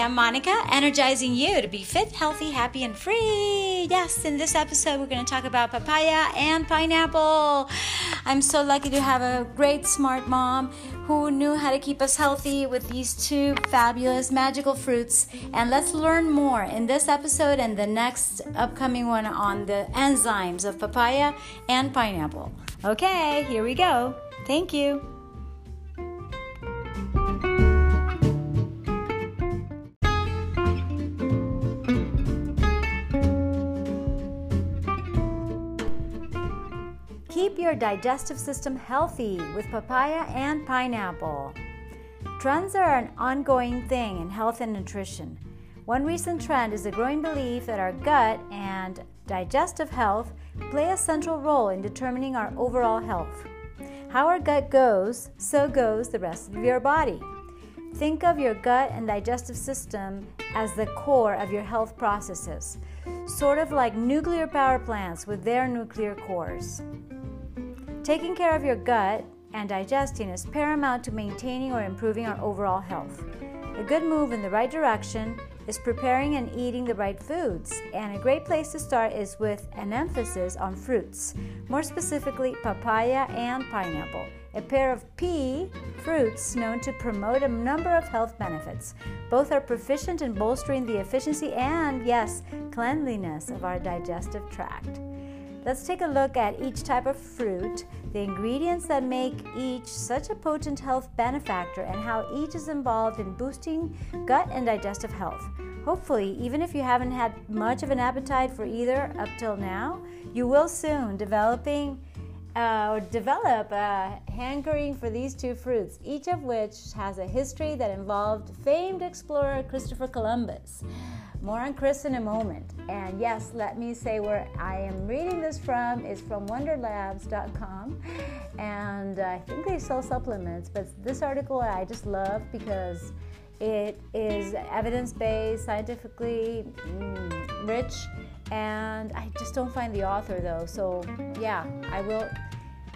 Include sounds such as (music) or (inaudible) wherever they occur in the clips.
I'm Monica, energizing you to be fit, healthy, happy, and free. Yes, in this episode, we're going to talk about papaya and pineapple. I'm so lucky to have a great, smart mom who knew how to keep us healthy with these two fabulous, magical fruits. And let's learn more in this episode and the next upcoming one on the enzymes of papaya and pineapple. Okay, here we go. Thank you. Keep your digestive system healthy with papaya and pineapple. Trends are an ongoing thing in health and nutrition. One recent trend is the growing belief that our gut and digestive health play a central role in determining our overall health. How our gut goes, so goes the rest of your body. Think of your gut and digestive system as the core of your health processes, sort of like nuclear power plants with their nuclear cores. Taking care of your gut and digesting is paramount to maintaining or improving our overall health. A good move in the right direction is preparing and eating the right foods, and a great place to start is with an emphasis on fruits, more specifically papaya and pineapple, a pair of pea fruits known to promote a number of health benefits. Both are proficient in bolstering the efficiency and, yes, cleanliness of our digestive tract. Let's take a look at each type of fruit, the ingredients that make each such a potent health benefactor, and how each is involved in boosting gut and digestive health. Hopefully, even if you haven't had much of an appetite for either up till now, you will soon developing uh, or develop a hankering for these two fruits, each of which has a history that involved famed explorer Christopher Columbus. More on Chris in a moment. And yes, let me say where I am reading this from is from wonderlabs.com. And I think they sell supplements, but this article I just love because it is evidence based, scientifically mm, rich, and I just don't find the author though. So, yeah, I will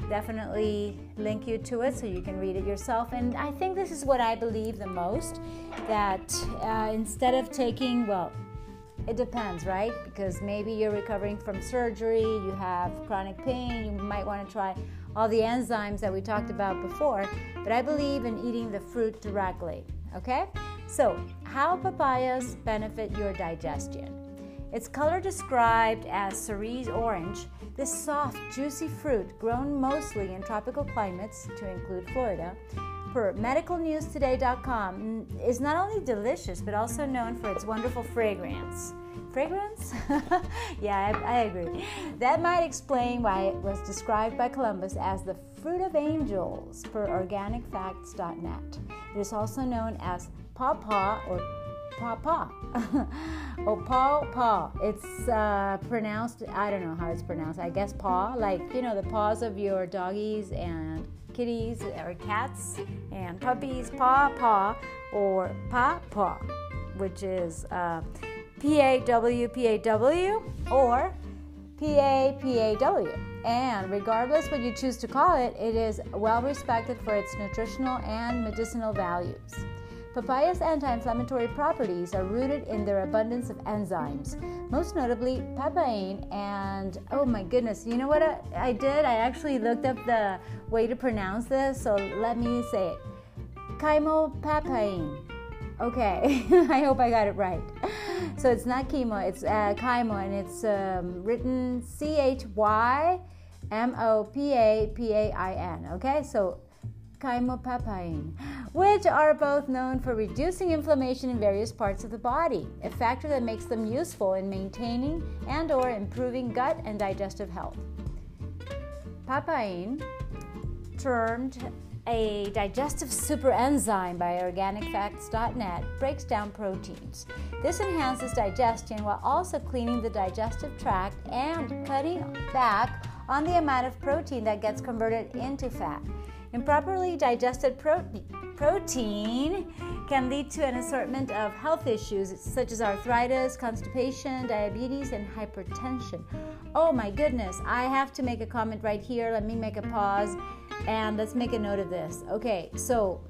definitely link you to it so you can read it yourself. And I think this is what I believe the most that uh, instead of taking, well, it depends, right? Because maybe you're recovering from surgery, you have chronic pain, you might want to try all the enzymes that we talked about before. But I believe in eating the fruit directly, okay? So, how papayas benefit your digestion? Its color described as cerise orange, this soft, juicy fruit, grown mostly in tropical climates, to include Florida, per medicalnewstoday.com, is not only delicious but also known for its wonderful fragrance. Fragrance? (laughs) yeah, I, I agree. That might explain why it was described by Columbus as the fruit of angels per organicfacts.net. It is also known as pawpaw or pawpaw. (laughs) oh, paw, paw. It's uh, pronounced, I don't know how it's pronounced. I guess paw, like, you know, the paws of your doggies and kitties or cats and puppies, paw, paw, or paw, paw, which is uh, P A W P A W or P A P A W. And regardless what you choose to call it, it is well respected for its nutritional and medicinal values. Papaya's anti inflammatory properties are rooted in their abundance of enzymes, most notably papain and oh my goodness, you know what I, I, did? I actually looked up the way to pronounce this, so let me say it chymopapain. Okay, (laughs) I hope I got it right. So it's not chemo, it's uh, chymo, and it's um, written C H Y M O P A P A I N. Okay, so chymopapain, which are both known for reducing inflammation in various parts of the body, a factor that makes them useful in maintaining and or improving gut and digestive health. Papain, termed a digestive superenzyme by organicfacts.net breaks down proteins. This enhances digestion while also cleaning the digestive tract and cutting back on the amount of protein that gets converted into fat. Improperly digested pro- protein can lead to an assortment of health issues such as arthritis, constipation, diabetes, and hypertension. Oh my goodness, I have to make a comment right here. Let me make a pause and let's make a note of this. Okay, so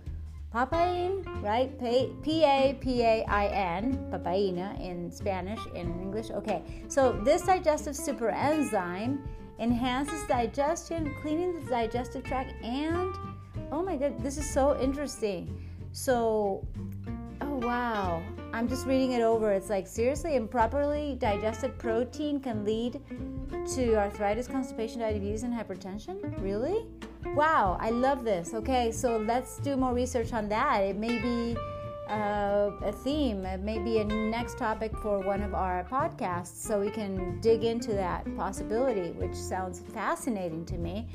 papain, right? P A P A I N, papaina in Spanish, in English. Okay, so this digestive super enzyme enhances digestion, cleaning the digestive tract, and oh my god, this is so interesting. So, oh wow, I'm just reading it over. It's like seriously, improperly digested protein can lead to arthritis, constipation, diabetes, and hypertension. Really? Wow, I love this. Okay, so let's do more research on that. It may be uh, a theme, maybe a next topic for one of our podcasts, so we can dig into that possibility, which sounds fascinating to me.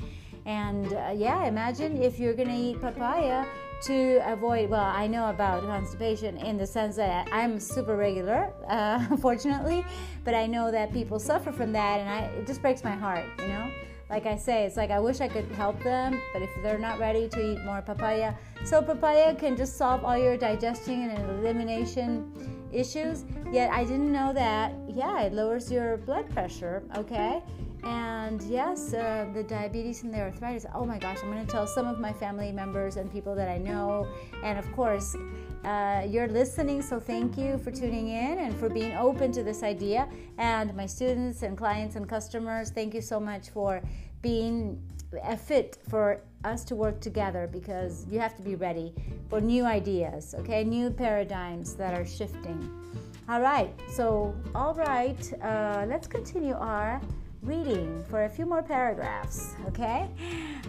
And uh, yeah, imagine if you're gonna eat papaya to avoid well i know about constipation in the sense that i'm super regular uh, (laughs) unfortunately but i know that people suffer from that and I, it just breaks my heart you know like i say it's like i wish i could help them but if they're not ready to eat more papaya so papaya can just solve all your digestion and elimination issues yet i didn't know that yeah it lowers your blood pressure okay and yes, uh, the diabetes and the arthritis. Oh my gosh, I'm going to tell some of my family members and people that I know. And of course, uh, you're listening, so thank you for tuning in and for being open to this idea. And my students and clients and customers, thank you so much for being a fit for us to work together because you have to be ready for new ideas, okay? New paradigms that are shifting. All right, so, all right, uh, let's continue our reading for a few more paragraphs, okay?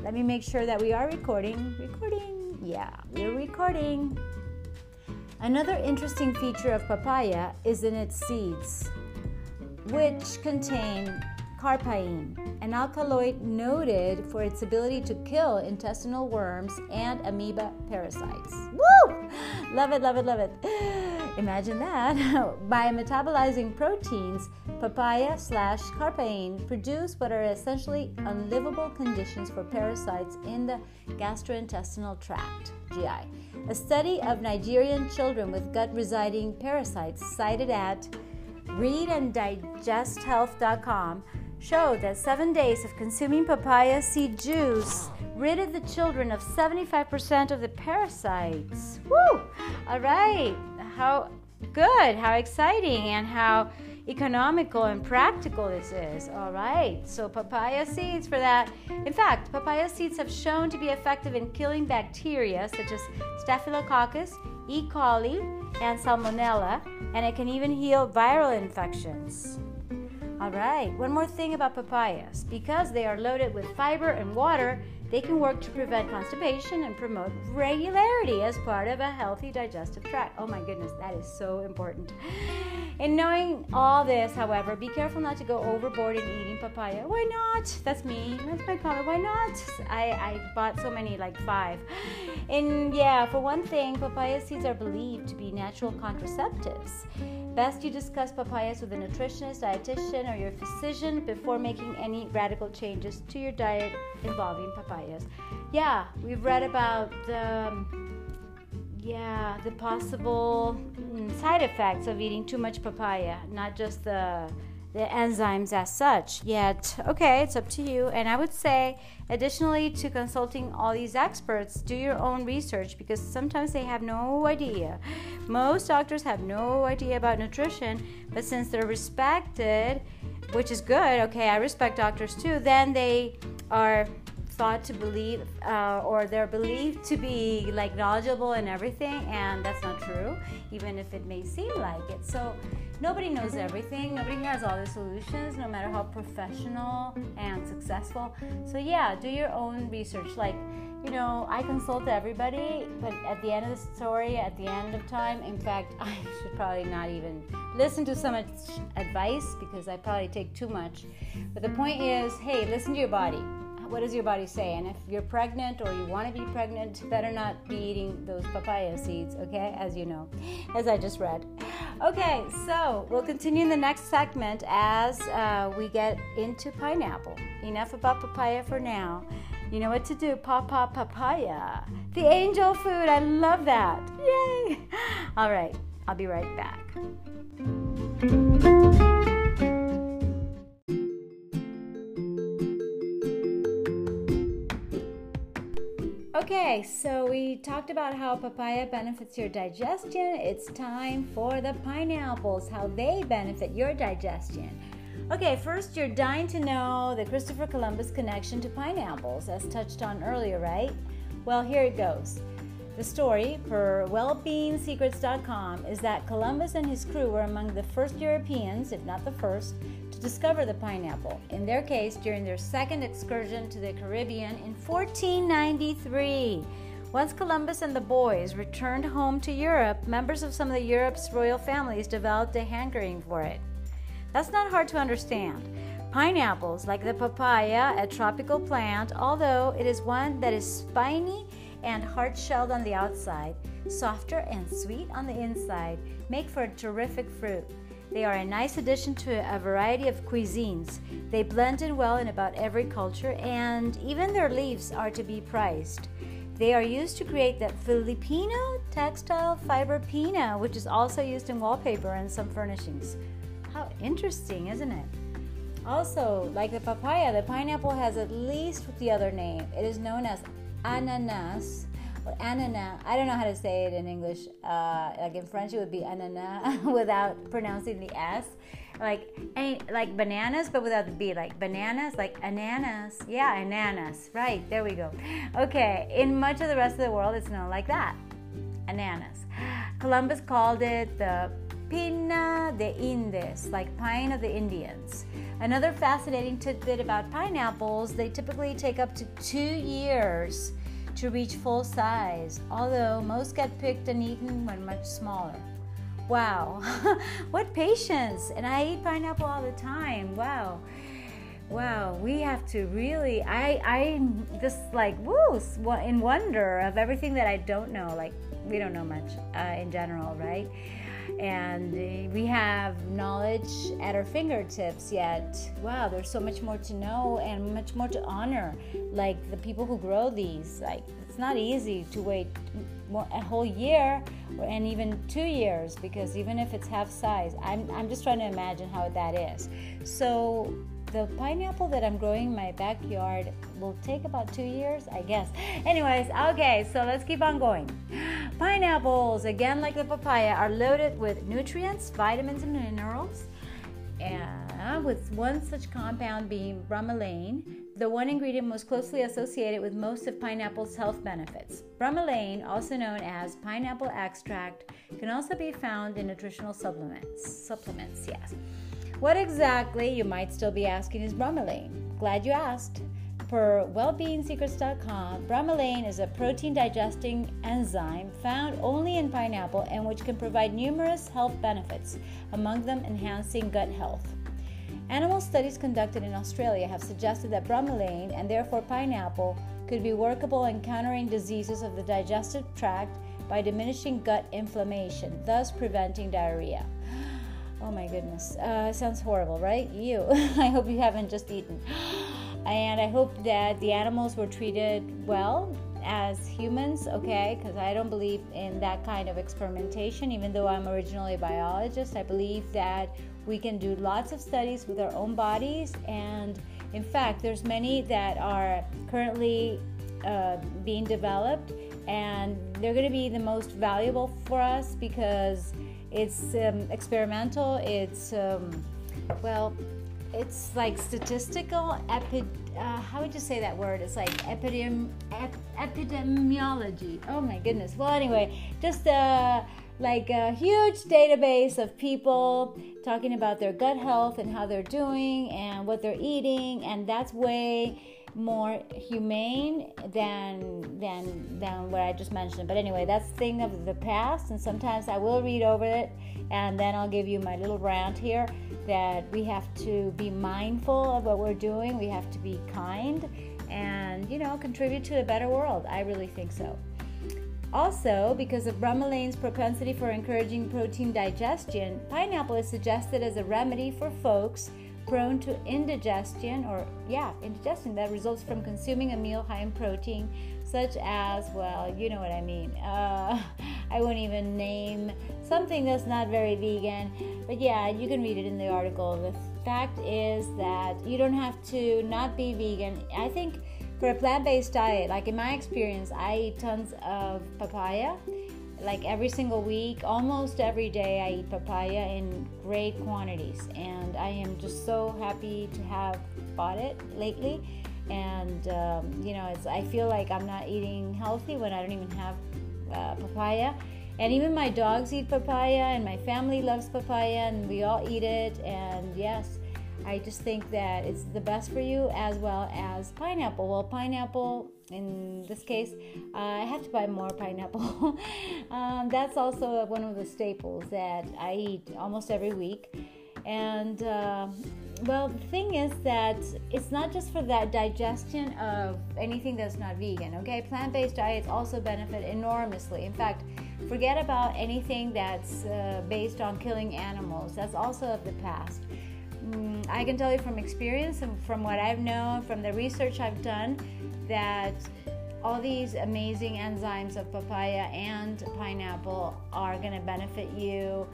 Let me make sure that we are recording. Recording, yeah, we're recording. Another interesting feature of papaya is in its seeds, which contain carpain, an alkaloid noted for its ability to kill intestinal worms and amoeba parasites. Woo! Love it, love it, love it. Imagine that. (laughs) By metabolizing proteins, papaya slash carpain produce what are essentially unlivable conditions for parasites in the gastrointestinal tract, GI. A study of Nigerian children with gut residing parasites cited at readanddigesthealth.com showed that seven days of consuming papaya seed juice ridded the children of 75% of the parasites. Woo! All right. How good, how exciting, and how economical and practical this is. All right, so papaya seeds for that. In fact, papaya seeds have shown to be effective in killing bacteria such as Staphylococcus, E. coli, and Salmonella, and it can even heal viral infections. All right, one more thing about papayas. Because they are loaded with fiber and water, they can work to prevent constipation and promote regularity as part of a healthy digestive tract. Oh my goodness, that is so important. In knowing all this, however, be careful not to go overboard in eating papaya. Why not? That's me. That's my comment. Why not? I, I bought so many, like five. And yeah, for one thing, papaya seeds are believed to be natural contraceptives. Best you discuss papayas with a nutritionist, dietitian, or your physician before making any radical changes to your diet involving papayas. Yeah, we've read about the yeah the possible mm, side effects of eating too much papaya, not just the the enzymes as such. Yet, okay, it's up to you. And I would say, additionally to consulting all these experts, do your own research because sometimes they have no idea. Most doctors have no idea about nutrition, but since they're respected, which is good, okay, I respect doctors too, then they are thought to believe uh, or they're believed to be like knowledgeable and everything and that's not true even if it may seem like it. So nobody knows everything nobody has all the solutions no matter how professional and successful. So yeah do your own research like you know i consult everybody but at the end of the story at the end of time in fact (laughs) i should probably not even listen to so much advice because i probably take too much but the point is hey listen to your body what does your body say? And if you're pregnant or you want to be pregnant, better not be eating those papaya seeds, okay? As you know, as I just read. Okay, so we'll continue in the next segment as uh, we get into pineapple. Enough about papaya for now. You know what to do. Papa papaya. The angel food. I love that. Yay. (laughs) All right. I'll be right back. Okay, so we talked about how papaya benefits your digestion. It's time for the pineapples, how they benefit your digestion. Okay, first, you're dying to know the Christopher Columbus connection to pineapples, as touched on earlier, right? Well, here it goes. The story, per wellbeingsecrets.com, is that Columbus and his crew were among the first Europeans, if not the first, to discover the pineapple. In their case, during their second excursion to the Caribbean in 1493. Once Columbus and the boys returned home to Europe, members of some of the Europe's royal families developed a hankering for it. That's not hard to understand. Pineapples, like the papaya, a tropical plant, although it is one that is spiny and hard shelled on the outside, softer and sweet on the inside, make for a terrific fruit. They are a nice addition to a variety of cuisines. They blend in well in about every culture, and even their leaves are to be prized. They are used to create that Filipino textile fiber pina, which is also used in wallpaper and some furnishings. How interesting, isn't it? Also, like the papaya, the pineapple has at least the other name. It is known as ananas or ananas. I don't know how to say it in English. Uh, like in French, it would be anana (laughs) without pronouncing the S. Like like bananas, but without the B. Like bananas, like ananas. Yeah, ananas. Right there we go. Okay. In much of the rest of the world, it's known like that. Ananas. Columbus called it the Pina de Indies, like pine of the Indians. Another fascinating tidbit about pineapples, they typically take up to two years to reach full size, although most get picked and eaten when much smaller. Wow, (laughs) what patience! And I eat pineapple all the time. Wow. Wow, we have to really. I I'm just like woo in wonder of everything that I don't know. Like we don't know much uh, in general, right? And uh, we have knowledge at our fingertips yet wow there's so much more to know and much more to honor like the people who grow these like it's not easy to wait a whole year and even two years because even if it's half size i'm, I'm just trying to imagine how that is so the pineapple that I'm growing in my backyard will take about two years, I guess. Anyways, okay, so let's keep on going. Pineapples, again like the papaya, are loaded with nutrients, vitamins, and minerals. And with one such compound being bromelain, the one ingredient most closely associated with most of pineapple's health benefits. Bromelain, also known as pineapple extract, can also be found in nutritional supplements. Supplements, yes. What exactly, you might still be asking, is bromelain? Glad you asked. Per wellbeingsecrets.com, bromelain is a protein digesting enzyme found only in pineapple and which can provide numerous health benefits, among them enhancing gut health. Animal studies conducted in Australia have suggested that bromelain and therefore pineapple could be workable in countering diseases of the digestive tract by diminishing gut inflammation, thus preventing diarrhea. (gasps) Oh my goodness. Uh, sounds horrible, right? You. (laughs) I hope you haven't just eaten. (gasps) And I hope that the animals were treated well as humans, okay? Because I don't believe in that kind of experimentation, even though I'm originally a biologist. I believe that we can do lots of studies with our own bodies. And in fact, there's many that are currently uh, being developed, and they're going to be the most valuable for us because it's um, experimental. It's um, well, it's like statistical epi. Uh, how would you say that word? It's like epidem ep- epidemiology. Oh my goodness. Well, anyway, just uh, like a huge database of people talking about their gut health and how they're doing and what they're eating, and that's way more humane than than than what I just mentioned. But anyway, that's thing of the past, and sometimes I will read over it, and then I'll give you my little rant here that we have to be mindful of what we're doing. We have to be kind, and you know, contribute to a better world. I really think so. Also, because of bromelain's propensity for encouraging protein digestion, pineapple is suggested as a remedy for folks prone to indigestion or yeah indigestion that results from consuming a meal high in protein such as well you know what i mean. Uh, (laughs) i won't even name something that's not very vegan but yeah you can read it in the article. The fact is that you don't have to not be vegan. I think for a plant-based diet, like in my experience, I eat tons of papaya like every single week, almost every day, I eat papaya in great quantities, and I am just so happy to have bought it lately. And um, you know, it's I feel like I'm not eating healthy when I don't even have uh, papaya. And even my dogs eat papaya, and my family loves papaya, and we all eat it. And yes, I just think that it's the best for you as well as pineapple. Well, pineapple in this case, uh, I have to buy more (laughs) pineapple. um, that's also one of the staples that I eat almost every week. And uh, well, the thing is that it's not just for that digestion of anything that's not vegan, okay? Plant based diets also benefit enormously. In fact, forget about anything that's uh, based on killing animals, that's also of the past. I can tell you from experience and from what I've known, from the research I've done, that all these amazing enzymes of papaya and pineapple are going to benefit you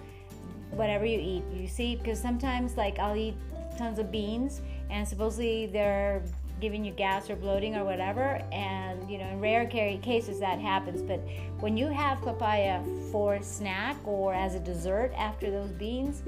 whatever you eat you see? Because sometimes like i'll eat tons of beans and supposedly they're giving you gas or bloating or whatever and you know in rare cases that happens but when you have papaya for snack or as a dessert after those beans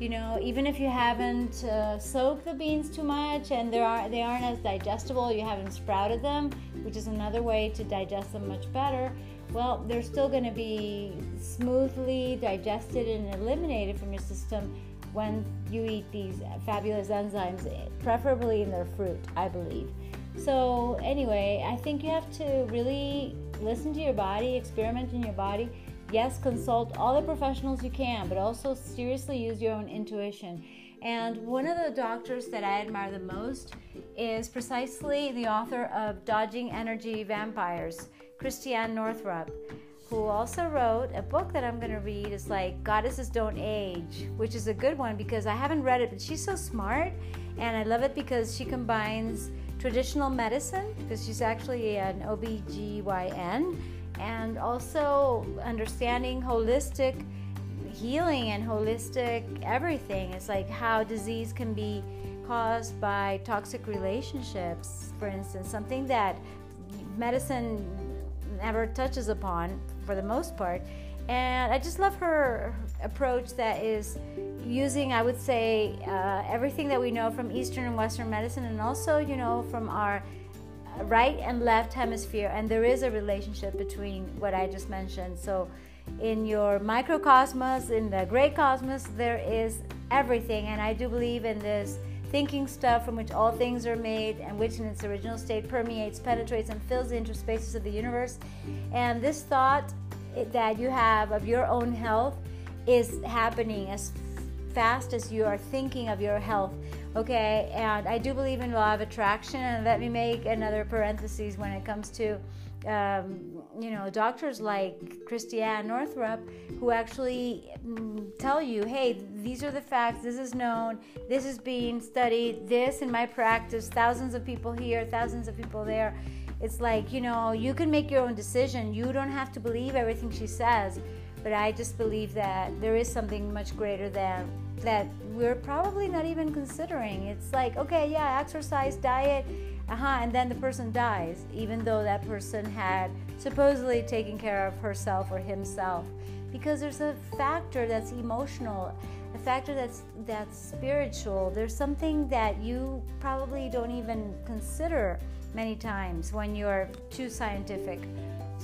you know even if you haven't uh, soaked the beans too much and they are they aren't as digestible you haven't sprouted them which is another way to digest them much better well they're still going to be smoothly digested and eliminated from your system when you eat these fabulous enzymes preferably in their fruit i believe. So anyway i think you have to really listen to your body experiment in your body Yes, consult all the professionals you can, but also seriously use your own intuition. And one of the doctors that I admire the most is precisely the author of Dodging Energy Vampires, Christiane Northrup, who also wrote a book that I'm going to read. It's like Goddesses Don't Age, which is a good one because I haven't read it, but she's so smart. And I love it because she combines traditional medicine, because she's actually an OBGYN and also understanding holistic healing and holistic everything. It's like how disease can be caused by toxic relationships, for instance, something that medicine never touches upon for the most part. And I just love her approach that is using, I would say, uh, everything that we know from Eastern and Western medicine and also, you know, from our right and left hemisphere, and there is a relationship between what I just mentioned. So, in your microcosmos, in the great cosmos, there is everything, and I do believe in this thinking stuff from which all things are made and which in its original state permeates, penetrates, and fills the interspaces of the universe. And this thought that you have of your own health is happening as fast as you are thinking of your health okay and i do believe in law of attraction and let me make another parenthesis when it comes to um, you know doctors like christiane northrup who actually mm, tell you hey these are the facts this is known this is being studied this in my practice thousands of people here thousands of people there. It's like you know you can make your own decision. You don't have to believe everything she says but i just believe that there is something much greater than that we're probably not even considering. It's like, okay, yeah, exercise, diet, uh-huh, and then the person dies, even though that person had supposedly taken care of herself or himself. Because there's a factor that's emotional, a factor that's that's spiritual. There's something that you probably don't even consider many times when you're too scientific.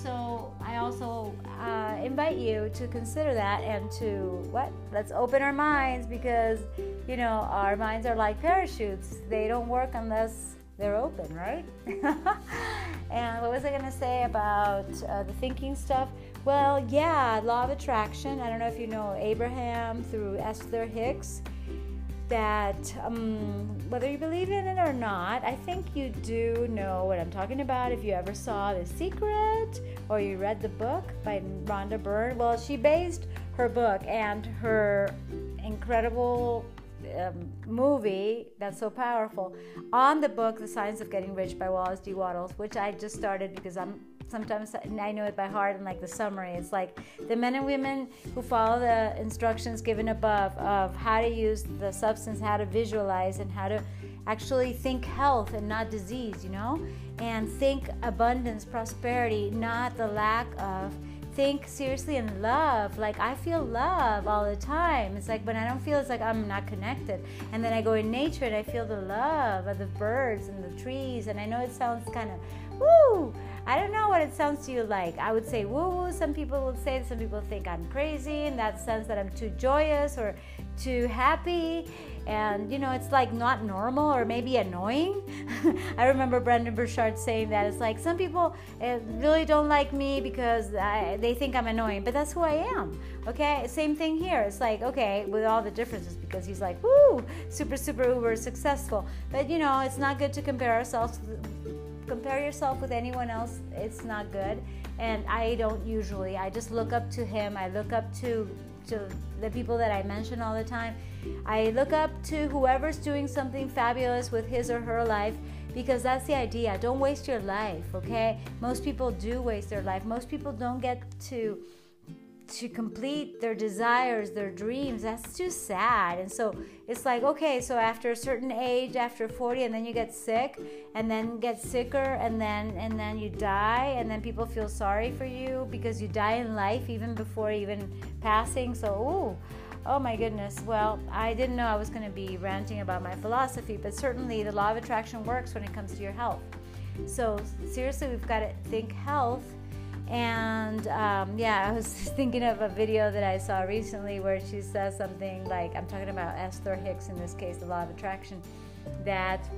So I also uh, invite you to consider that and to what? Let's open our minds because you know our minds are like parachutes. They don't work unless they're open, right? (laughs) and what was I going to say about uh, the thinking stuff? Well, yeah, law of attraction. I don't know if you know Abraham through Esther Hicks that um, whether you believe in it or not, I think you do know what I'm talking about. If you ever saw The Secret or you read the book by Rhonda Byrne, well, she based her book and her incredible um, movie that's so powerful on the book The Science of Getting Rich by Wallace D. Wattles, which I just started because I'm sometimes I know it by heart and like the summary. It's like the men and women who follow the instructions given above of how to use the substance, how to visualize, and how to actually think health and not disease, you know? And think abundance, prosperity, not the lack of. Think seriously in love. Like I feel love all the time. It's like when I don't feel it's like I'm not connected. And then I go in nature and I feel the love of the birds and the trees. And I know it sounds kind of woo. I don't know what it sounds to you like. I would say woo woo. Some people would say, some people think I'm crazy in that sense that I'm too joyous or too happy and you know it's like not normal or maybe annoying (laughs) i remember Brendon Burchard saying that it's like some people uh, really don't like me because I, they think i'm annoying but that's who i am okay same thing here it's like okay with all the differences because he's like woo super super uber successful but you know it's not good to compare ourselves compare yourself with anyone else it's not good and i don't usually i just look up to him i look up to to the people that I mention all the time. I look up to whoever's doing something fabulous with his or her life because that's the idea. Don't waste your life, okay? Most people do waste their life. Most people don't get to to complete their desires, their dreams. That's too sad. And so it's like, okay, so after a certain age, after 40, and then you get sick, and then get sicker, and then and then you die, and then people feel sorry for you because you die in life even before even passing. So, ooh. Oh my goodness. Well, I didn't know I was going to be ranting about my philosophy, but certainly the law of attraction works when it comes to your health. So, seriously, we've got to think health and um, yeah, I was (laughs) thinking of a video that I saw recently where she says something like, I'm talking about Esther Hicks in this case, the law of attraction, that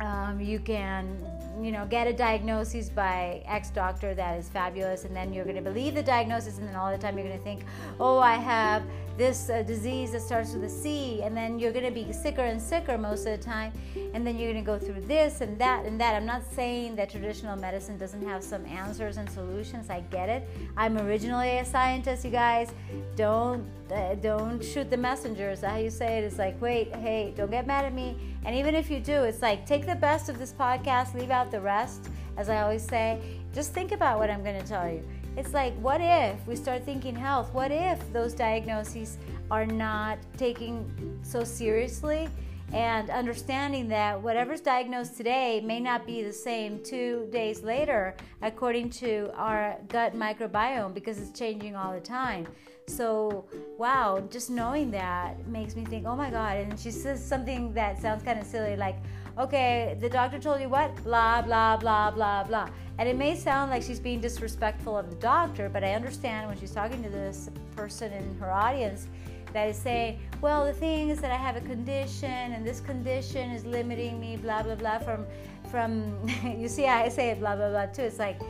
um, you can, you know, get a diagnosis by X doctor that is fabulous, and then you're going to believe the diagnosis, and then all the time you're going to think, oh, I have this uh, disease that starts with a C, and then you're going to be sicker and sicker most of the time, and then you're going to go through this and that and that. I'm not saying that traditional medicine doesn't have some answers and solutions. I get it. I'm originally a scientist, you guys. Don't uh, don't shoot the messenger. how you say it? It's like, wait, hey, don't get mad at me. And even if you do, it's like take the best of this podcast, leave out the rest. As I always say, just think about what I'm going to tell you it's like, what if we start thinking health? What if those diagnoses are not taking so seriously? And understanding that whatever's diagnosed today may not be the same two days later, according to our gut microbiome, because it's changing all the time. So, wow, just knowing that makes me think, oh my God. And she says something that sounds kind of silly, like, okay, the doctor told you what? Blah, blah, blah, blah, blah. And it may sound like she's being disrespectful of the doctor, but I understand when she's talking to this person in her audience that is saying, well, the thing is that I have a condition and this condition is limiting me, blah, blah, blah, from, from, (laughs) you see, I say it, blah, blah, blah, too. It's like,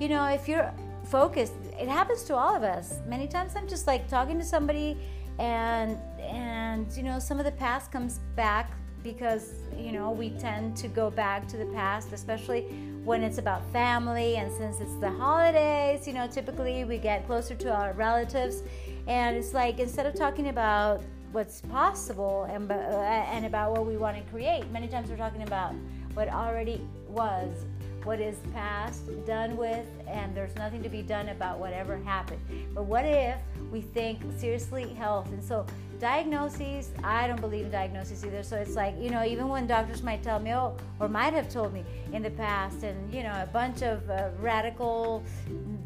you know, if you're focused, it happens to all of us. Many times I'm just like talking to somebody and, and, you know, some of the past comes back because you know we tend to go back to the past especially when it's about family and since it's the holidays you know typically we get closer to our relatives. And it's like instead of talking about what's possible and, uh, and about what we want to create many times we're talking about what already was what is past, done with, and there's nothing to be done about whatever happened. But what if we think seriously health? And so, diagnoses, I don't believe in diagnoses either. So, it's like, you know, even when doctors might tell me, oh, or might have told me in the past, and, you know, a bunch of uh, radical,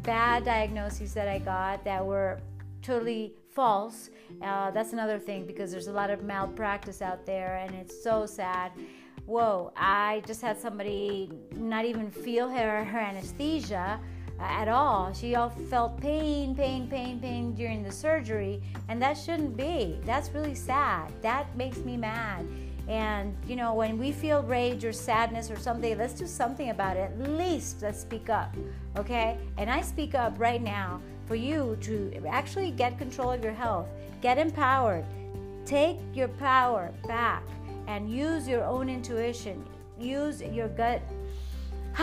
bad diagnoses that I got that were totally false. Uh, that's another thing because there's a lot of malpractice out there, and it's so sad whoa, I just had somebody not even feel her, her anesthesia uh, at all. She all felt pain, pain, pain, pain during the surgery, and that shouldn't be. That's really sad. That makes me mad. And you know, when we feel rage or sadness or something, let's do something about it. At least let's speak up, okay? And I speak up right now for you to actually get control of your health, get empowered, take your power back and use your own intuition, use your gut. (sighs)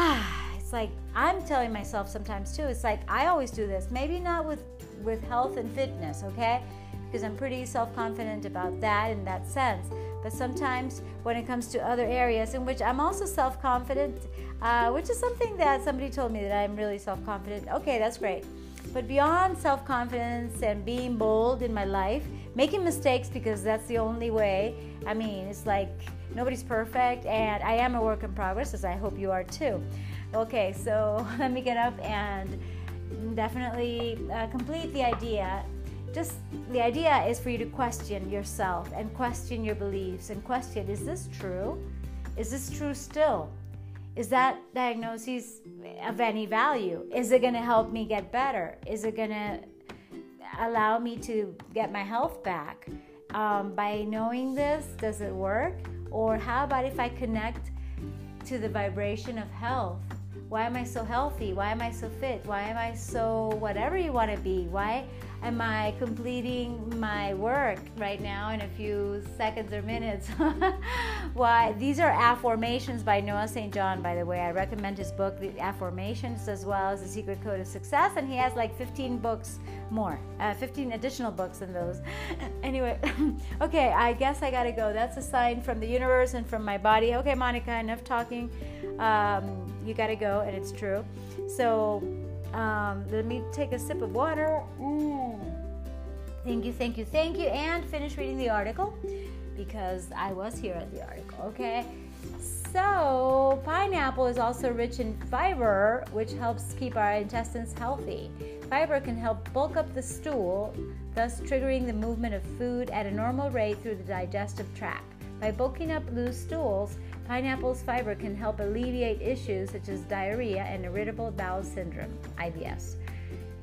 it's like I'm telling myself sometimes too. It's like I always do this. Maybe not with with health and fitness, okay? Because I'm pretty self-confident about that in that sense. But sometimes when it comes to other areas in which I'm also self-confident, uh, which is something that somebody told me that I'm really self-confident. Okay, that's great. But beyond self confidence and being bold in my life, making mistakes because that's the only way. I mean, it's like nobody's perfect, and I am a work in progress, as I hope you are too. Okay, so (laughs) let me get up and definitely uh, complete the idea. Just the idea is for you to question yourself and question your beliefs and question is this true? Is this true still? Is that diagnosis of any value? Is it going to help me get better? Is it going to allow me to get my health back? Um, by knowing this, does it work? Or how about if I connect to the vibration of health? Why am I so healthy? Why am I so fit? Why am I so whatever you want to be? Why am I completing my work right now in a few seconds or minutes? (laughs) Why? These are affirmations by Noah St. John, by the way. I recommend his book, The Affirmations, as well as The Secret Code of Success, and he has like 15 books more, uh, 15 additional books in those. (laughs) anyway, (laughs) okay, I guess I gotta go. That's a sign from the universe and from my body. Okay, Monica, enough talking. Um, you gotta go, and it's true. So, um, let me take a sip of water. Mm. Thank you, thank you, thank you, and finish reading the article because I was here at the article, okay? So, pineapple is also rich in fiber, which helps keep our intestines healthy. Fiber can help bulk up the stool, thus triggering the movement of food at a normal rate through the digestive tract. By bulking up loose stools, Pineapple's fiber can help alleviate issues such as diarrhea and irritable bowel syndrome, IBS.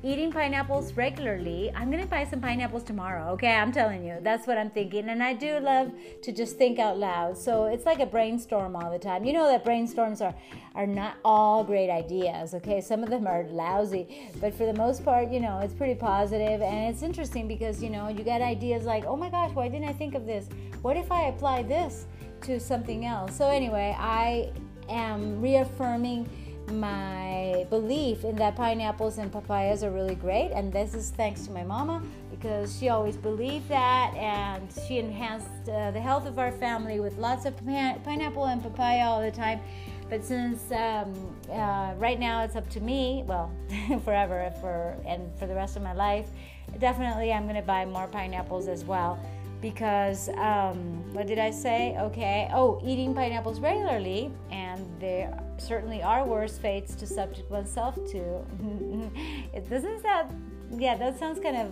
Eating pineapples regularly, I'm gonna buy some pineapples tomorrow, okay? I'm telling you, that's what I'm thinking. And I do love to just think out loud. So it's like a brainstorm all the time. You know that brainstorms are, are not all great ideas, okay? Some of them are lousy, but for the most part, you know, it's pretty positive. and it's interesting because, you know, you get ideas like, oh my gosh, why didn't I think of this? What if I apply this? To something else. So, anyway, I am reaffirming my belief in that pineapples and papayas are really great. And this is thanks to my mama because she always believed that and she enhanced uh, the health of our family with lots of pineapple and papaya all the time. But since um, uh, right now it's up to me well (laughs) forever for and for the rest of my life definitely i'm going to buy more pineapples as well because um, what did I say? Okay. Oh, eating pineapples regularly, and there certainly are worse fates to subject oneself to. (laughs) it doesn't sound, yeah, that sounds kind of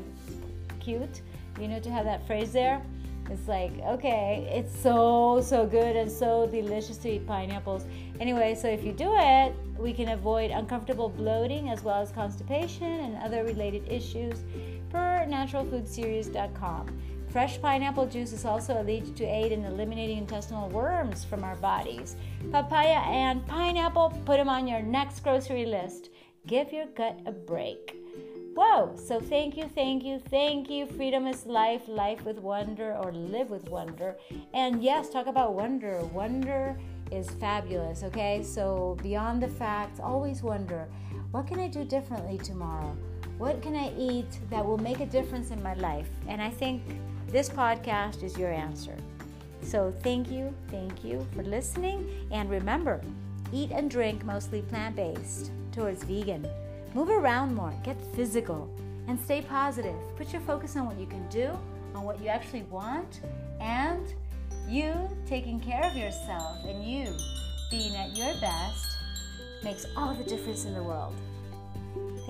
cute, you know, to have that phrase there. It's like, okay, it's so, so good and so delicious to eat pineapples. Anyway, so if you do it, we can avoid uncomfortable bloating as well as constipation and other related issues per naturalfoodseries.com. Fresh pineapple juice is also alleged to aid in eliminating intestinal worms from our bodies. Papaya and pineapple, put them on your next grocery list. Give your gut a break. Whoa! So thank you, thank you, thank you. Freedom is life, life with wonder, or live with wonder. And yes, talk about wonder. Wonder is fabulous, okay? So beyond the facts, always wonder what can I do differently tomorrow? What can I eat that will make a difference in my life? And I think this podcast is your answer. So thank you, thank you for listening. And remember, eat and drink mostly plant based towards vegan. Move around more, get physical, and stay positive. Put your focus on what you can do, on what you actually want, and you taking care of yourself and you being at your best makes all the difference in the world.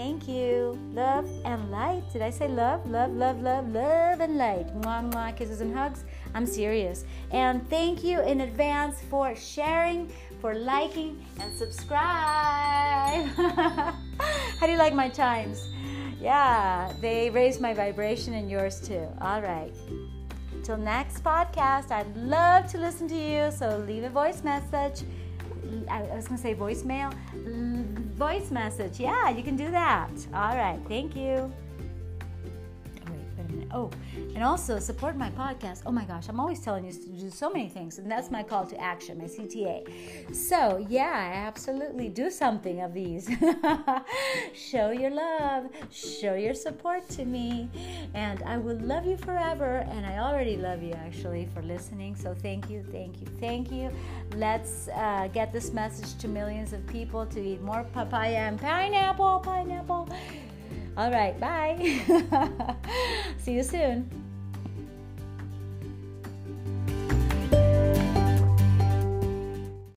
Thank you. Love and light. Did I say love? Love, love, love, love and light. Mwah, mwah, kisses and hugs. I'm serious. And thank you in advance for sharing, for liking, and subscribe. (laughs) How do you like my chimes? Yeah, they raise my vibration and yours too. All right. Till next podcast, I'd love to listen to you. So leave a voice message. I was going to say voicemail voice message. Yeah, you can do that. All right. Thank you. Oh, and also support my podcast. Oh my gosh, I'm always telling you to do so many things, and that's my call to action, my CTA. So, yeah, absolutely do something of these. (laughs) show your love, show your support to me, and I will love you forever. And I already love you actually for listening. So, thank you, thank you, thank you. Let's uh, get this message to millions of people to eat more papaya and pineapple, pineapple All right, bye. (laughs) See you soon.